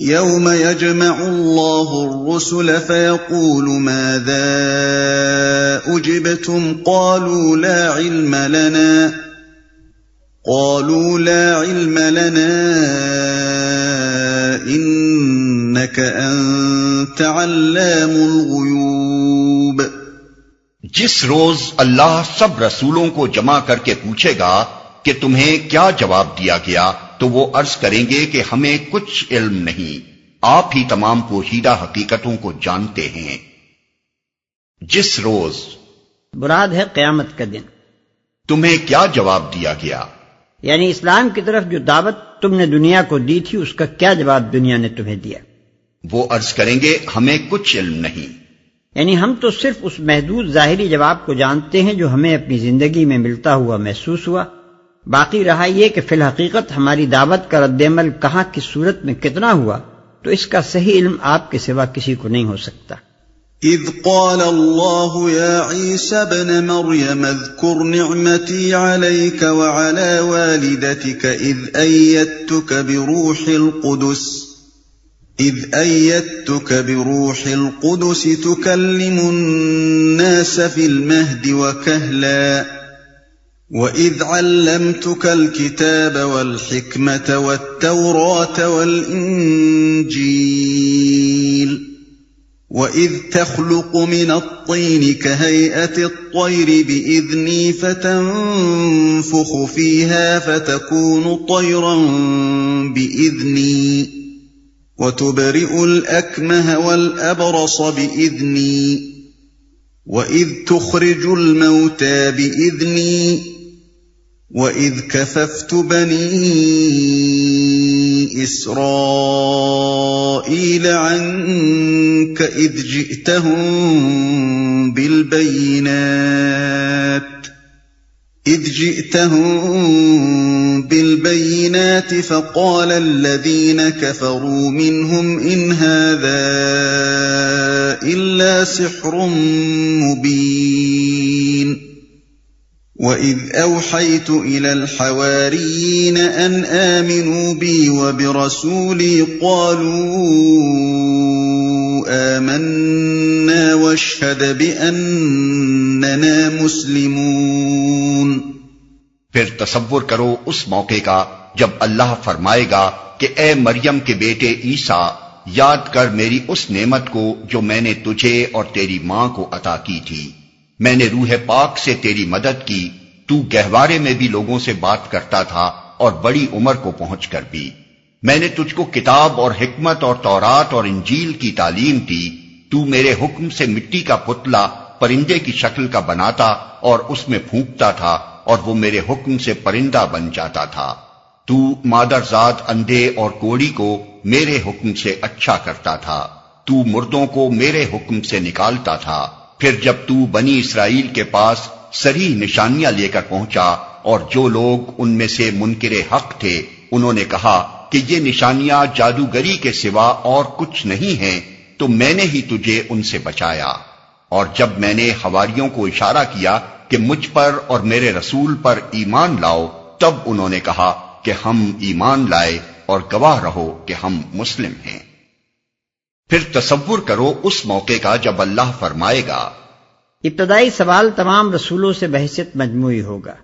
يوم يجمع الله الرسل فيقول ماذا أجبتم قالوا لا علم لنا قالوا لا علم لنا إنك أنت علام الغيوب جس روز اللہ سب رسولوں کو جمع کر کے پوچھے گا کہ تمہیں کیا جواب دیا گیا تو وہ عرض کریں گے کہ ہمیں کچھ علم نہیں۔ آپ ہی تمام پوشیدہ حقیقتوں کو جانتے ہیں۔ جس روز براد ہے قیامت کا دن۔ تمہیں کیا جواب دیا گیا؟ یعنی اسلام کی طرف جو دعوت تم نے دنیا کو دی تھی اس کا کیا جواب دنیا نے تمہیں دیا؟ وہ عرض کریں گے ہمیں کچھ علم نہیں۔ یعنی ہم تو صرف اس محدود ظاہری جواب کو جانتے ہیں جو ہمیں اپنی زندگی میں ملتا ہوا محسوس ہوا۔ باقی رہا یہ کہ فی الحقیقت ہماری دعوت کا رد عمل کہاں کس صورت میں کتنا ہوا، تو اس کا صحیح علم آپ کے سوا کسی کو نہیں ہو سکتا۔ اذ قال الله يا عيسى ابن مريم اذكر نعمتي عليك وعلى والدتك اذ ايدتك بروح القدس، اذ ايدتك بروح القدس تكلم الناس في المهد وكهلا وَإِذْ عَلَّمْتُكَ الْكِتَابَ وَالْحِكْمَةَ وَالتَّوْرَاةَ وَالْإِنجِيلَ وَإِذْ تَخْلُقُ مِنَ الطِّينِ كَهَيْئَةِ الطَّيْرِ بِإِذْنِي فَتَنفُخُ فِيهَا فَتَكُونُ طَيْرًا بِإِذْنِي وَتُبْرِئُ الْأَكْمَهَ وَالْأَبْرَصَ بِإِذْنِي وَإِذْ تُخْرِجُ الْمَوْتَى بِإِذْنِي وَإِذْ كَفَفْتُ بَنِي إِسْرَائِيلَ عَنكَ إِذْ جِئْتَهُم بِالْبَيِّنَاتِ إِذْ جِئْتَهُم بِالْبَيِّنَاتِ فَقَالَ الَّذِينَ كَفَرُوا مِنْهُمْ إِنْ هَذَا إِلَّا سِحْرٌ مُبِينٌ وَإِذْ أَوْحَيْتُ إِلَى الْحَوَارِيِّينَ أَنْ آمِنُوا بِي وَبِرَسُولِي قَالُوا آمَنَّا وَاشْهَدْ بِأَنَّنَا مُسْلِمُونَ پھر تصور کرو اس موقع کا جب اللہ فرمائے گا کہ اے مریم کے بیٹے عیسیٰ، یاد کر میری اس نعمت کو جو میں نے تجھے اور تیری ماں کو عطا کی تھی۔ میں نے روح پاک سے تیری مدد کی، تو گہوارے میں بھی لوگوں سے بات کرتا تھا اور بڑی عمر کو پہنچ کر بھی۔ میں نے تجھ کو کتاب اور حکمت اور تورات اور انجیل کی تعلیم دی، تو میرے حکم سے مٹی کا پتلا پرندے کی شکل کا بناتا اور اس میں پھونکتا تھا اور وہ میرے حکم سے پرندہ بن جاتا تھا۔ تو مادر ذات اندھے اور کوڑی کو میرے حکم سے اچھا کرتا تھا، تو مردوں کو میرے حکم سے نکالتا تھا۔ پھر جب تو بنی اسرائیل کے پاس سری نشانیاں لے کر پہنچا اور جو لوگ ان میں سے منکر حق تھے، انہوں نے کہا کہ یہ نشانیاں جادوگری کے سوا اور کچھ نہیں ہیں، تو میں نے ہی تجھے ان سے بچایا۔ اور جب میں نے ہواریوں کو اشارہ کیا کہ مجھ پر اور میرے رسول پر ایمان لاؤ، تب انہوں نے کہا کہ ہم ایمان لائے اور گواہ رہو کہ ہم مسلم ہیں۔ پھر تصور کرو اس موقع کا جب اللہ فرمائے گا۔ ابتدائی سوال تمام رسولوں سے بحثیت مجموعی ہوگا۔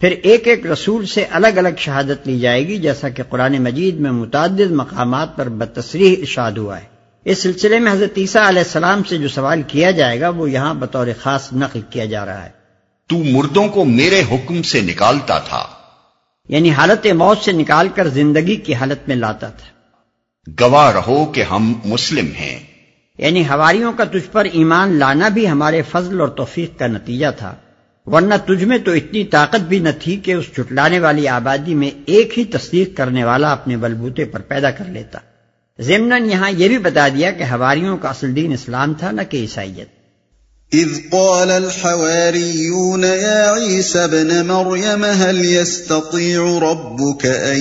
پھر ایک ایک رسول سے الگ الگ شہادت لی جائے گی جیسا کہ قرآن مجید میں متعدد مقامات پر بتصریح ارشاد ہوا ہے۔ اس سلسلے میں حضرت عیسیٰ علیہ السلام سے جو سوال کیا جائے گا وہ یہاں بطور خاص نقل کیا جا رہا ہے۔ تو مردوں کو میرے حکم سے نکالتا تھا۔ یعنی حالت موت سے نکال کر زندگی کی حالت میں لاتا تھا۔ گواہ رہو کہ ہم مسلم ہیں۔ یعنی ہواریوں کا تجھ پر ایمان لانا بھی ہمارے فضل اور توفیق کا نتیجہ تھا۔ ورنہ تجھ میں تو اتنی طاقت بھی نہ تھی کہ اس چھٹلانے والی آبادی میں ایک ہی تصدیق کرنے والا اپنے بلبوتے پر پیدا کر لیتا۔ ضمن یہاں یہ بھی بتا دیا کہ ہواریوں کا اصل دین اسلام تھا نہ کہ عیسائیت۔ اذ قال الحواريون يا عيسى بن مريم هل يستطيع ربك ان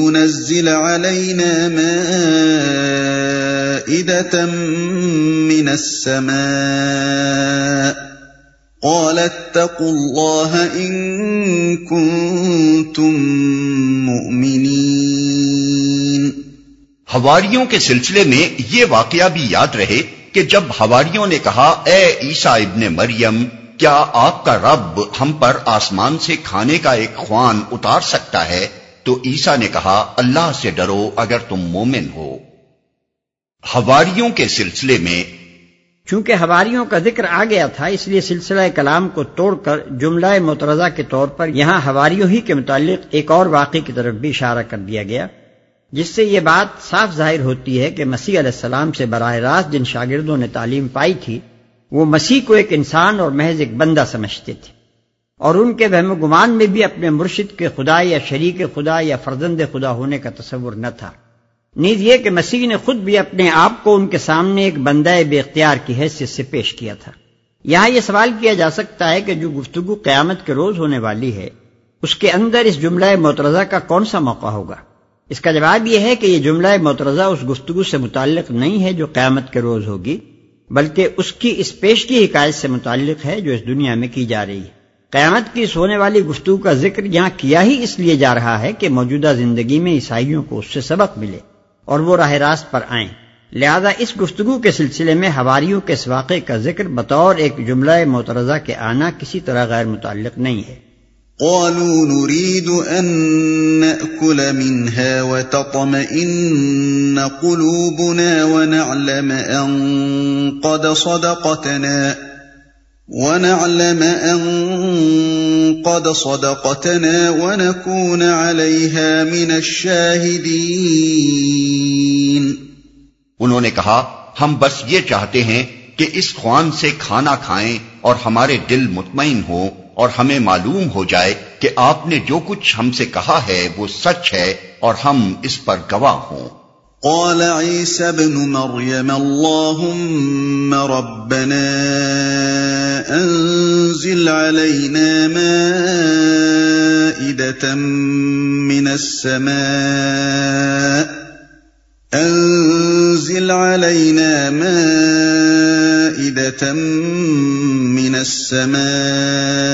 ينزل علينا مائده من السماء؟ قال اتقوا الله ان كنتم مؤمنين. ہواریوں کے سلسلے میں یہ واقعہ بھی یاد رہے کہ جب ہواریوں نے کہا، اے عیسا ابن مریم، کیا آپ کا رب ہم پر آسمان سے کھانے کا ایک خوان اتار سکتا ہے؟ تو عیسا نے کہا، اللہ سے ڈرو اگر تم مومن ہو. ہواریوں کے سلسلے میں چونکہ ہواریوں کا ذکر آ گیا تھا، اس لیے سلسلہ کلام کو توڑ کر جملہ مترضہ کے طور پر یہاں ہواریوں ہی کے متعلق ایک اور واقعے کی طرف بھی اشارہ کر دیا گیا۔ جس سے یہ بات صاف ظاہر ہوتی ہے کہ مسیح علیہ السلام سے براہ راست جن شاگردوں نے تعلیم پائی تھی، وہ مسیح کو ایک انسان اور محض ایک بندہ سمجھتے تھے۔ اور ان کے وہم گمان میں بھی اپنے مرشد کے خدا یا شریک خدا یا فرزند خدا ہونے کا تصور نہ تھا۔ نیز یہ کہ مسیح نے خود بھی اپنے آپ کو ان کے سامنے ایک بندہ بے اختیار کی حیثیت سے پیش کیا تھا۔ یہاں یہ سوال کیا جا سکتا ہے کہ جو گفتگو قیامت کے روز ہونے والی ہے، اس کے اندر اس جملہ مترضہ کا کون سا موقع ہوگا؟ اس کا جواب یہ ہے کہ یہ جملہ مترضہ اس گفتگو سے متعلق نہیں ہے جو قیامت کے روز ہوگی، بلکہ اس کی اس پیش کی حکایت سے متعلق ہے جو اس دنیا میں کی جا رہی ہے۔ قیامت کی سونے والی گفتگو کا ذکر یہاں کیا ہی اس لیے جا رہا ہے کہ موجودہ زندگی میں عیسائیوں کو اس سے سبق ملے اور وہ راہ راست پر آئیں۔ لہذا اس گفتگو کے سلسلے میں ہواریوں کے اس واقعے کا ذکر بطور ایک جملہ مترضہ کے آنا کسی طرح غیر متعلق نہیں ہے۔ قالوا نريد أن نأكل منها وتطمئن قلوبنا ونعلم أن قد صدقتنا ونعلم أن قد صدقتنا ونكون عليها من الشاهدين. انہوں نے کہا، ہم بس یہ چاہتے ہیں کہ اس خوان سے کھانا کھائیں اور ہمارے دل مطمئن ہوں۔ اور ہمیں معلوم ہو جائے کہ آپ نے جو کچھ ہم سے کہا ہے وہ سچ ہے اور ہم اس پر گواہ ہوں۔ قال عيسى ابن مريم اللهم ربنا انزل علينا مائدة من السماء، انزل علينا مائدة من السماء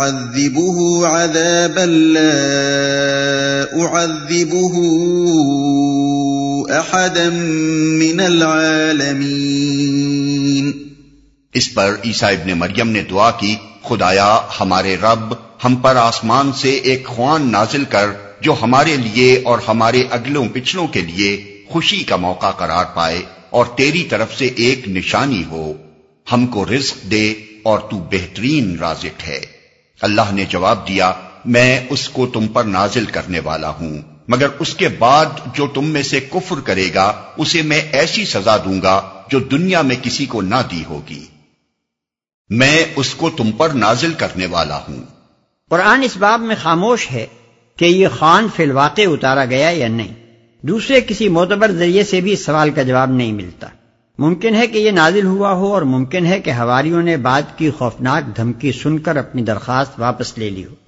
أعذبه عذابا لا أعذبه أحدا من العالمين۔ اس پر عیسیٰ ابن مریم نے دعا کی، خدایا، ہمارے رب ہم پر آسمان سے ایک خوان نازل کر، جو ہمارے لیے اور ہمارے اگلوں پچھلوں کے لیے خوشی کا موقع قرار پائے اور تیری طرف سے ایک نشانی ہو۔ ہم کو رزق دے اور تو بہترین رازق ہے۔ اللہ نے جواب دیا، میں اس کو تم پر نازل کرنے والا ہوں، مگر اس کے بعد جو تم میں سے کفر کرے گا، اسے میں ایسی سزا دوں گا جو دنیا میں کسی کو نہ دی ہوگی۔ میں اس کو تم پر نازل کرنے والا ہوں۔ قرآن اس باب میں خاموش ہے کہ یہ خان فی الواقع اتارا گیا یا نہیں۔ دوسرے کسی معتبر ذریعے سے بھی اس سوال کا جواب نہیں ملتا۔ ممکن ہے کہ یہ نازل ہوا ہو اور ممکن ہے کہ ہواریوں نے بعد کی خوفناک دھمکی سن کر اپنی درخواست واپس لے لی ہو۔